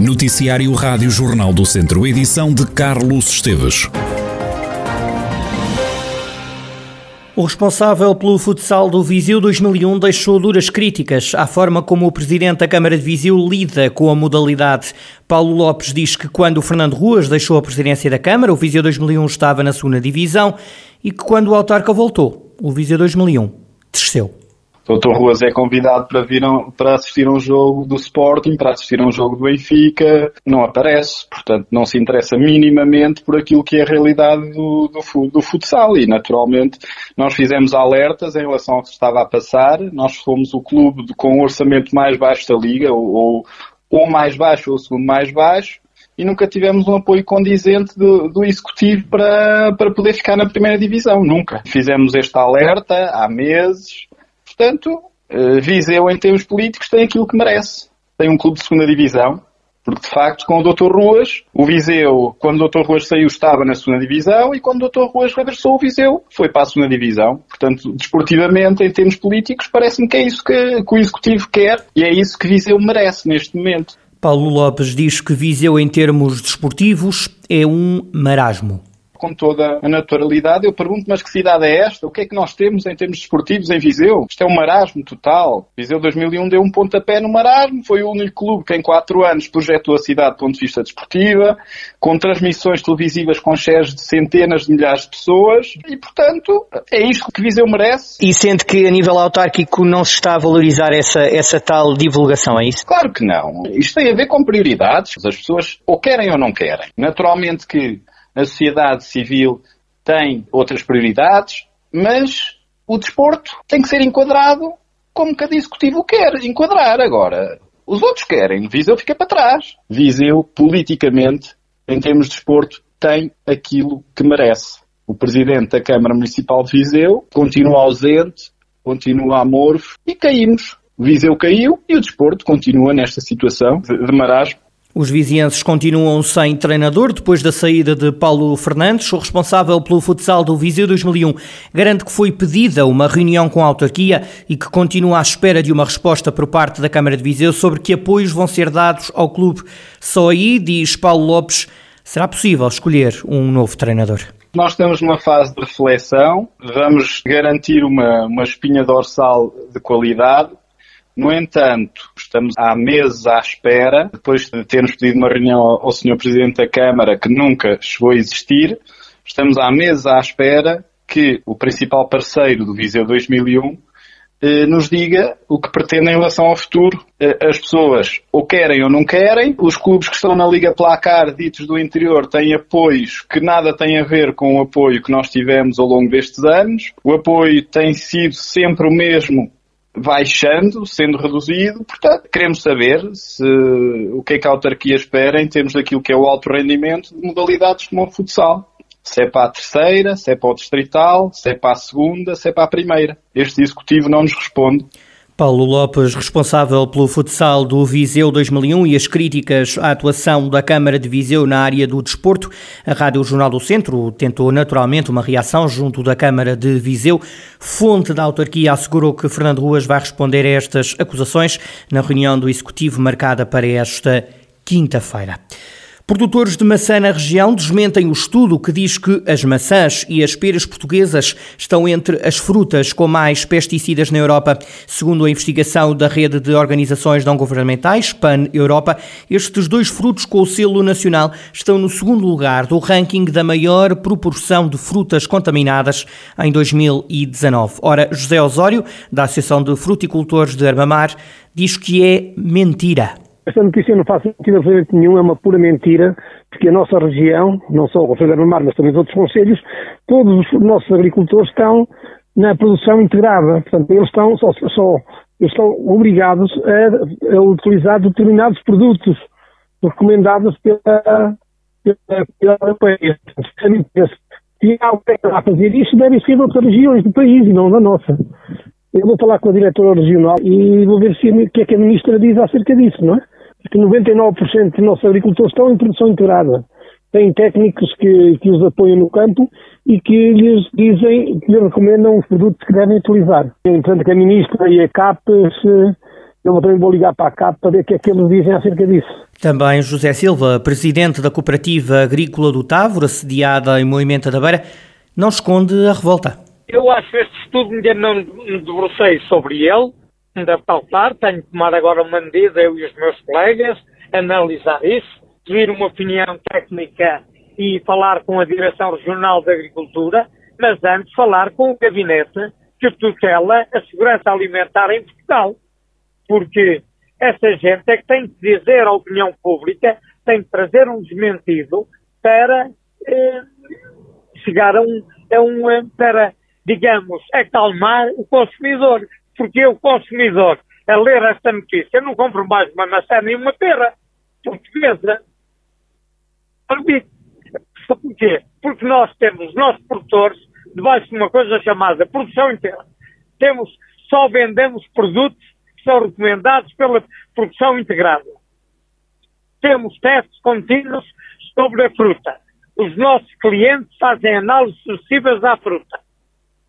Noticiário Rádio Jornal do Centro, edição de Carlos Esteves. O responsável pelo futsal do Viseu 2001 deixou duras críticas à forma como o presidente da Câmara de Viseu lida com a modalidade. Paulo Lopes diz que quando o Fernando Ruas deixou a presidência da Câmara, o Viseu 2001 estava na segunda divisão e que quando o autarca voltou, o Viseu 2001 desceu. Doutor Ruas é convidado para vir para assistir a um jogo do Sporting, para assistir a um jogo do Benfica, não aparece, portanto não se interessa minimamente por aquilo que é a realidade do, do, do futsal. E naturalmente nós fizemos alertas em relação ao que estava a passar, nós fomos o clube com o orçamento mais baixo da liga, ou, mais baixo ou o segundo mais baixo, e nunca tivemos um apoio condizente do, do, executivo para, para poder ficar na primeira divisão, nunca. Fizemos este alerta há meses, Portanto, eh, Viseu, em termos políticos, tem aquilo que merece. Tem um clube de segunda divisão, porque de facto, com o Dr. Ruas, o Viseu, quando o Dr. Ruas saiu, estava na segunda divisão e quando o Dr. Ruas regressou, o Viseu foi para a segunda divisão. Portanto, desportivamente, em termos políticos, parece-me que é isso que, que o Executivo quer e é isso que Viseu merece neste momento. Paulo Lopes diz que Viseu, em termos desportivos, é um marasmo com toda a naturalidade. Eu pergunto, mas que cidade é esta? O que é que nós temos em termos desportivos em Viseu? Isto é um marasmo total. Viseu 2001 deu um pontapé no marasmo, foi o único clube que em quatro anos projetou a cidade do ponto de vista desportiva, com transmissões televisivas com shares de centenas de milhares de pessoas e, portanto, é isto que Viseu merece. E sente que a nível autárquico não se está a valorizar essa, essa tal divulgação, é isso? Claro que não. Isto tem a ver com prioridades. As pessoas ou querem ou não querem. Naturalmente que a sociedade civil tem outras prioridades, mas o desporto tem que ser enquadrado como cada executivo quer enquadrar. Agora, os outros querem, Viseu fica para trás. Viseu, politicamente, em termos de desporto, tem aquilo que merece. O presidente da Câmara Municipal de Viseu continua ausente, continua amorfo e caímos. Viseu caiu e o desporto continua nesta situação de marasmo os vizienses continuam sem treinador depois da saída de Paulo Fernandes. O responsável pelo futsal do Viseu 2001 garante que foi pedida uma reunião com a autarquia e que continua à espera de uma resposta por parte da Câmara de Viseu sobre que apoios vão ser dados ao clube. Só aí, diz Paulo Lopes, será possível escolher um novo treinador. Nós estamos numa fase de reflexão, vamos garantir uma, uma espinha dorsal de qualidade no entanto, estamos há meses à espera, depois de termos pedido uma reunião ao Sr. Presidente da Câmara, que nunca chegou a existir, estamos há meses à espera que o principal parceiro do Viseu 2001 eh, nos diga o que pretende em relação ao futuro. Eh, as pessoas ou querem ou não querem, os clubes que estão na Liga Placar, ditos do interior, têm apoios que nada têm a ver com o apoio que nós tivemos ao longo destes anos. O apoio tem sido sempre o mesmo baixando, sendo reduzido. Portanto, queremos saber se, o que é que a autarquia espera em termos daquilo que é o alto rendimento de modalidades como o futsal. Se é para a terceira, se é para o distrital, se é para a segunda, se é para a primeira. Este executivo não nos responde. Paulo Lopes, responsável pelo futsal do Viseu 2001 e as críticas à atuação da Câmara de Viseu na área do desporto. A Rádio Jornal do Centro tentou naturalmente uma reação junto da Câmara de Viseu. Fonte da autarquia assegurou que Fernando Ruas vai responder a estas acusações na reunião do Executivo marcada para esta quinta-feira. Produtores de maçã na região desmentem o estudo que diz que as maçãs e as peras portuguesas estão entre as frutas com mais pesticidas na Europa. Segundo a investigação da rede de organizações não governamentais, PAN Europa, estes dois frutos com o selo nacional estão no segundo lugar do ranking da maior proporção de frutas contaminadas em 2019. Ora, José Osório, da Associação de Fruticultores de Armamar, diz que é mentira. Esta notícia não faz sentido absolutamente nenhum, é uma pura mentira, porque a nossa região, não só o Conselho de Mar, mas também os outros conselhos, todos os nossos agricultores estão na produção integrada. Portanto, eles estão, só, só eles estão obrigados a, a, utilizar determinados produtos recomendados pela, pela, Europeia. Se alguém a fazer isto, deve ser de outras regiões do país e não da nossa. Eu vou falar com a diretora regional e vou ver se, o que é que a ministra diz acerca disso, não é? Porque 99% dos nossos agricultores estão em produção integrada. Têm técnicos que, que os apoiam no campo e que lhes dizem, que lhes recomendam os produtos que devem utilizar. Portanto, que a ministra e a CAP, se, eu também vou ligar para a CAP para ver o que é que eles dizem acerca disso. Também José Silva, presidente da Cooperativa Agrícola do Távora, sediada em Moimenta da Beira, não esconde a revolta. Eu acho que este estudo ainda não me debrucei sobre ele, ainda pautar, tenho que tomar agora uma medida, eu e os meus colegas, analisar isso, pedir uma opinião técnica e falar com a Direção Regional da Agricultura, mas antes falar com o gabinete que tutela a segurança alimentar em Portugal. Porque essa gente é que tem que dizer à opinião pública, tem que trazer um desmentido para eh, chegar a um, a um, eh, para, digamos, acalmar o consumidor. Porque o consumidor, a ler esta notícia, não compro mais uma maçã nem uma pera portuguesa. Porquê? Porque nós temos, nós produtores, debaixo de uma coisa chamada produção inteira. Temos, só vendemos produtos são recomendados pela produção integrada. Temos testes contínuos sobre a fruta. Os nossos clientes fazem análises sucessivas à fruta.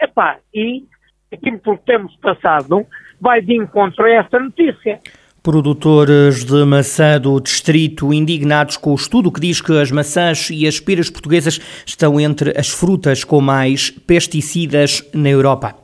Epá, e aquilo que temos passado vai de encontro a esta notícia. Produtores de maçã do distrito indignados com o estudo que diz que as maçãs e as peras portuguesas estão entre as frutas com mais pesticidas na Europa.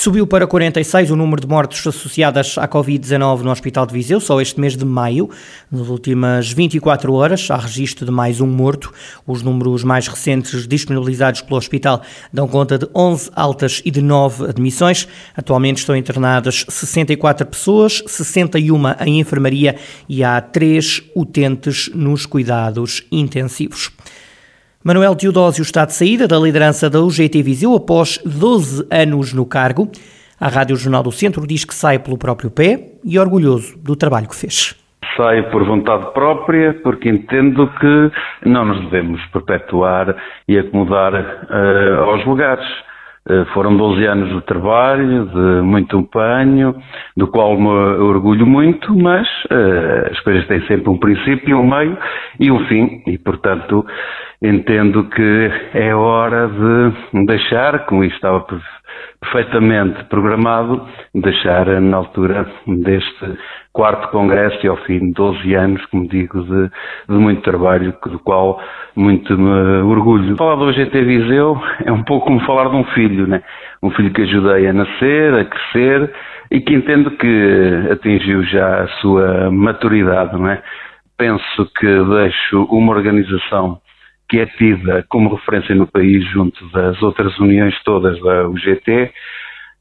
Subiu para 46 o número de mortes associadas à Covid-19 no Hospital de Viseu, só este mês de maio. Nas últimas 24 horas, há registro de mais um morto. Os números mais recentes disponibilizados pelo hospital dão conta de 11 altas e de 9 admissões. Atualmente estão internadas 64 pessoas, 61 em enfermaria e há 3 utentes nos cuidados intensivos. Manuel Teodósio está de saída da liderança da UGT Viseu após 12 anos no cargo. A Rádio Jornal do Centro diz que sai pelo próprio pé e orgulhoso do trabalho que fez. Saio por vontade própria, porque entendo que não nos devemos perpetuar e acomodar uh, aos lugares. Uh, foram 12 anos de trabalho, de muito empenho, do qual me orgulho muito, mas uh, as coisas têm sempre um princípio, um meio e um fim, e portanto entendo que é hora de deixar, como estava perfeitamente programado, deixar na altura deste quarto congresso e ao fim de 12 anos, como digo, de, de muito trabalho, do qual muito me orgulho. Falar do GT Viseu é um pouco como falar de um filho, né? Um filho que ajudei a nascer, a crescer e que entendo que atingiu já a sua maturidade, não é? Penso que deixo uma organização que é tida como referência no país junto das outras uniões todas da UGT,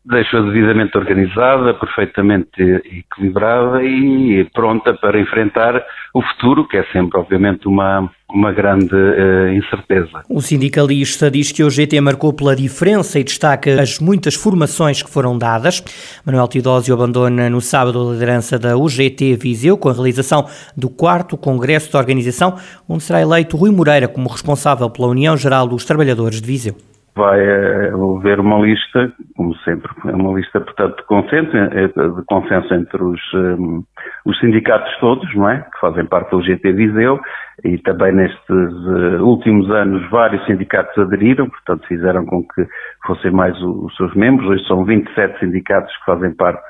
deixou devidamente organizada, perfeitamente equilibrada e pronta para enfrentar o futuro, que é sempre, obviamente, uma, uma grande uh, incerteza. O sindicalista diz que o GT marcou pela diferença e destaca as muitas formações que foram dadas. Manuel Tidósio abandona no sábado a liderança da UGT Viseu com a realização do quarto Congresso de Organização, onde será eleito Rui Moreira como responsável pela União Geral dos Trabalhadores de Viseu vai haver uma lista, como sempre, uma lista, portanto, de consenso, eh, de consenso entre os, um, os sindicatos todos, não é? Que fazem parte do GT Viseu e também nestes uh, últimos anos vários sindicatos aderiram, portanto, fizeram com que fossem mais o, os seus membros. Hoje são 27 sindicatos que fazem parte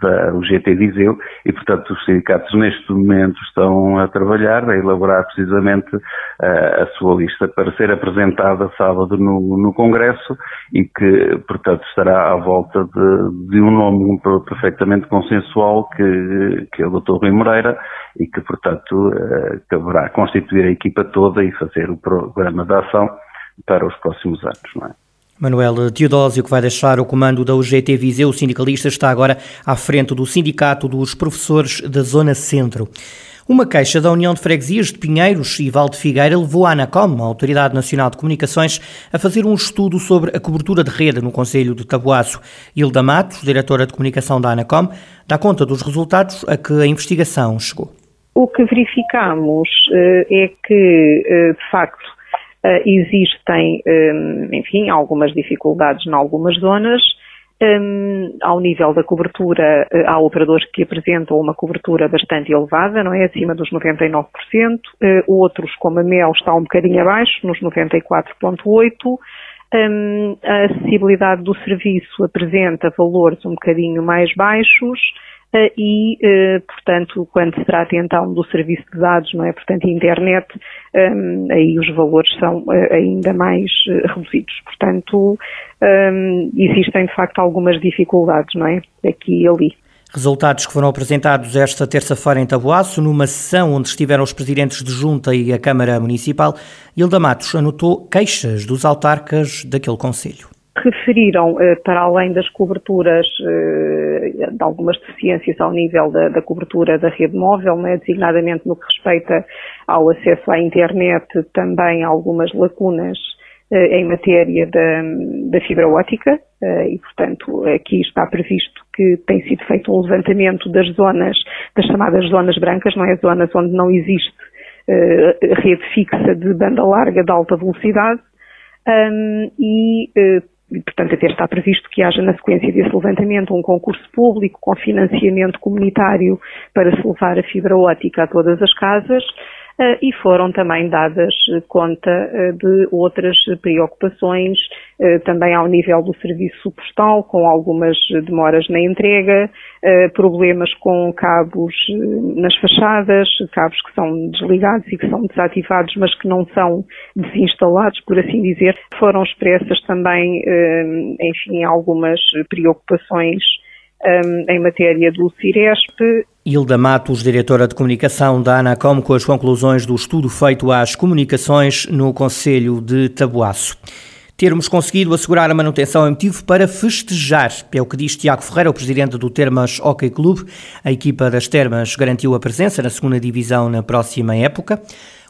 da UGT Viseu e, portanto, os sindicatos neste momento estão a trabalhar, a elaborar precisamente uh, a sua lista para ser apresentada sábado no, no Congresso e que, portanto, estará à volta de, de um nome perfeitamente consensual que, que é o Dr. Rui Moreira e que, portanto, uh, caberá constituir a equipa toda e fazer o programa de ação para os próximos anos, não é? Manuel Teodósio, que vai deixar o comando da UGT Viseu, o sindicalista, está agora à frente do Sindicato dos Professores da Zona Centro. Uma queixa da União de Freguesias de Pinheiros e Valde Figueira levou a ANACOM, a Autoridade Nacional de Comunicações, a fazer um estudo sobre a cobertura de rede no Conselho de Tabuaço. Hilda Matos, diretora de comunicação da ANACOM, dá conta dos resultados a que a investigação chegou. O que verificamos uh, é que, uh, de facto, Uh, existem, um, enfim, algumas dificuldades em algumas zonas. Um, ao nível da cobertura, uh, há operadores que apresentam uma cobertura bastante elevada, não é? Acima dos 99%. Uh, outros, como a MEL, está um bocadinho abaixo, nos 94,8%. Um, a acessibilidade do serviço apresenta valores um bocadinho mais baixos e, uh, portanto, quando se trata então do serviço de dados, não é? Portanto, internet, um, aí os valores são uh, ainda mais reduzidos. Portanto, um, existem de facto algumas dificuldades, não é? Aqui e ali. Resultados que foram apresentados esta terça-feira em Taboaço, numa sessão onde estiveram os presidentes de Junta e a Câmara Municipal. Hilda Matos anotou queixas dos autarcas daquele Conselho. Referiram, eh, para além das coberturas, eh, de algumas deficiências ao nível da, da cobertura da rede móvel, né, designadamente no que respeita ao acesso à internet, também algumas lacunas eh, em matéria da, da fibra ótica e, portanto, aqui está previsto que tem sido feito um levantamento das zonas, das chamadas zonas brancas, não é? Zonas onde não existe rede fixa de banda larga de alta velocidade um, e portanto, até está previsto que haja na sequência desse levantamento um concurso público com financiamento comunitário para se levar a fibra ótica a todas as casas e foram também dadas conta eh, de outras preocupações, eh, também ao nível do serviço postal, com algumas demoras na entrega, problemas com cabos nas fachadas, cabos que são desligados e que são desativados, mas que não são desinstalados, por assim dizer. Foram expressas também, enfim, algumas preocupações em matéria do CIRESP Hilda Matos, diretora de comunicação da ANACOM, com as conclusões do estudo feito às comunicações no Conselho de Taboaço. Termos conseguido assegurar a manutenção é motivo para festejar, é o que diz Tiago Ferreira, o presidente do Termas Hockey Clube. A equipa das Termas garantiu a presença na segunda divisão na próxima época.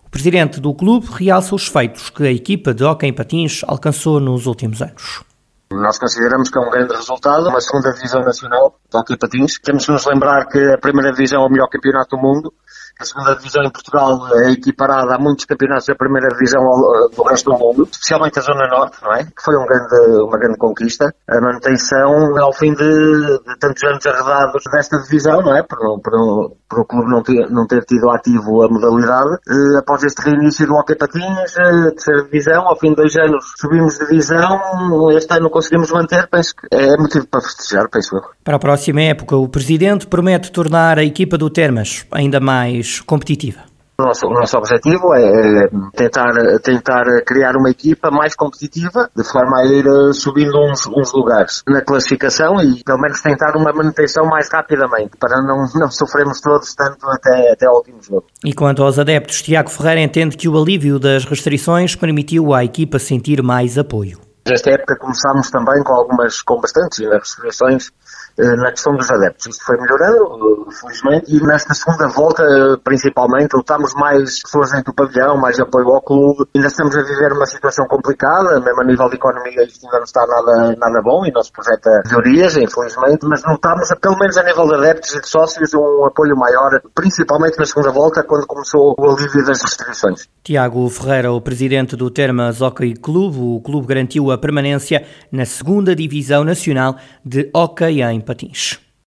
O presidente do clube realça os feitos que a equipa de hockey em patins alcançou nos últimos anos. Nós consideramos que é um grande resultado, uma segunda divisão nacional de hockey patins. Temos que nos lembrar que a primeira divisão é o melhor campeonato do mundo a segunda divisão em Portugal é equiparada a muitos campeonatos da primeira divisão do resto do mundo, especialmente a Zona Norte, não é? Que foi um grande, uma grande conquista. A manutenção, ao fim de, de tantos anos arredados desta divisão, não é? Por, por, por o clube não ter, não ter tido ativo a modalidade. Eh, após este reinício do Hockey Patins, a terceira divisão, ao fim de dois anos subimos divisão, este ano conseguimos manter, penso que é motivo para festejar, penso eu. Para a próxima época, o Presidente promete tornar a equipa do Termas ainda mais competitiva? O nosso, o nosso objetivo é, é tentar, tentar criar uma equipa mais competitiva, de forma a ir eh, subindo uns, uns lugares na classificação e pelo menos tentar uma manutenção mais rapidamente, para não, não sofrermos todos tanto até, até ao último jogo. E quanto aos adeptos, Tiago Ferreira entende que o alívio das restrições permitiu à equipa sentir mais apoio. Esta época começámos também com algumas, com bastantes restrições na questão dos adeptos. Isto foi melhorando, eh, felizmente, e nesta segunda volta, eh, principalmente, lutámos mais pessoas dentro do pavilhão, mais apoio ao clube. Ainda estamos a viver uma situação complicada, mesmo a nível de economia isto ainda não está nada, nada bom e nosso projeta melhorias, infelizmente, mas notámos, pelo menos a nível de adeptos e de sócios, um apoio maior, principalmente na segunda volta, quando começou o alívio das restrições. Tiago Ferreira, o presidente do Termas Hockey Clube, o clube garantiu a permanência na segunda divisão nacional de hockey em patins.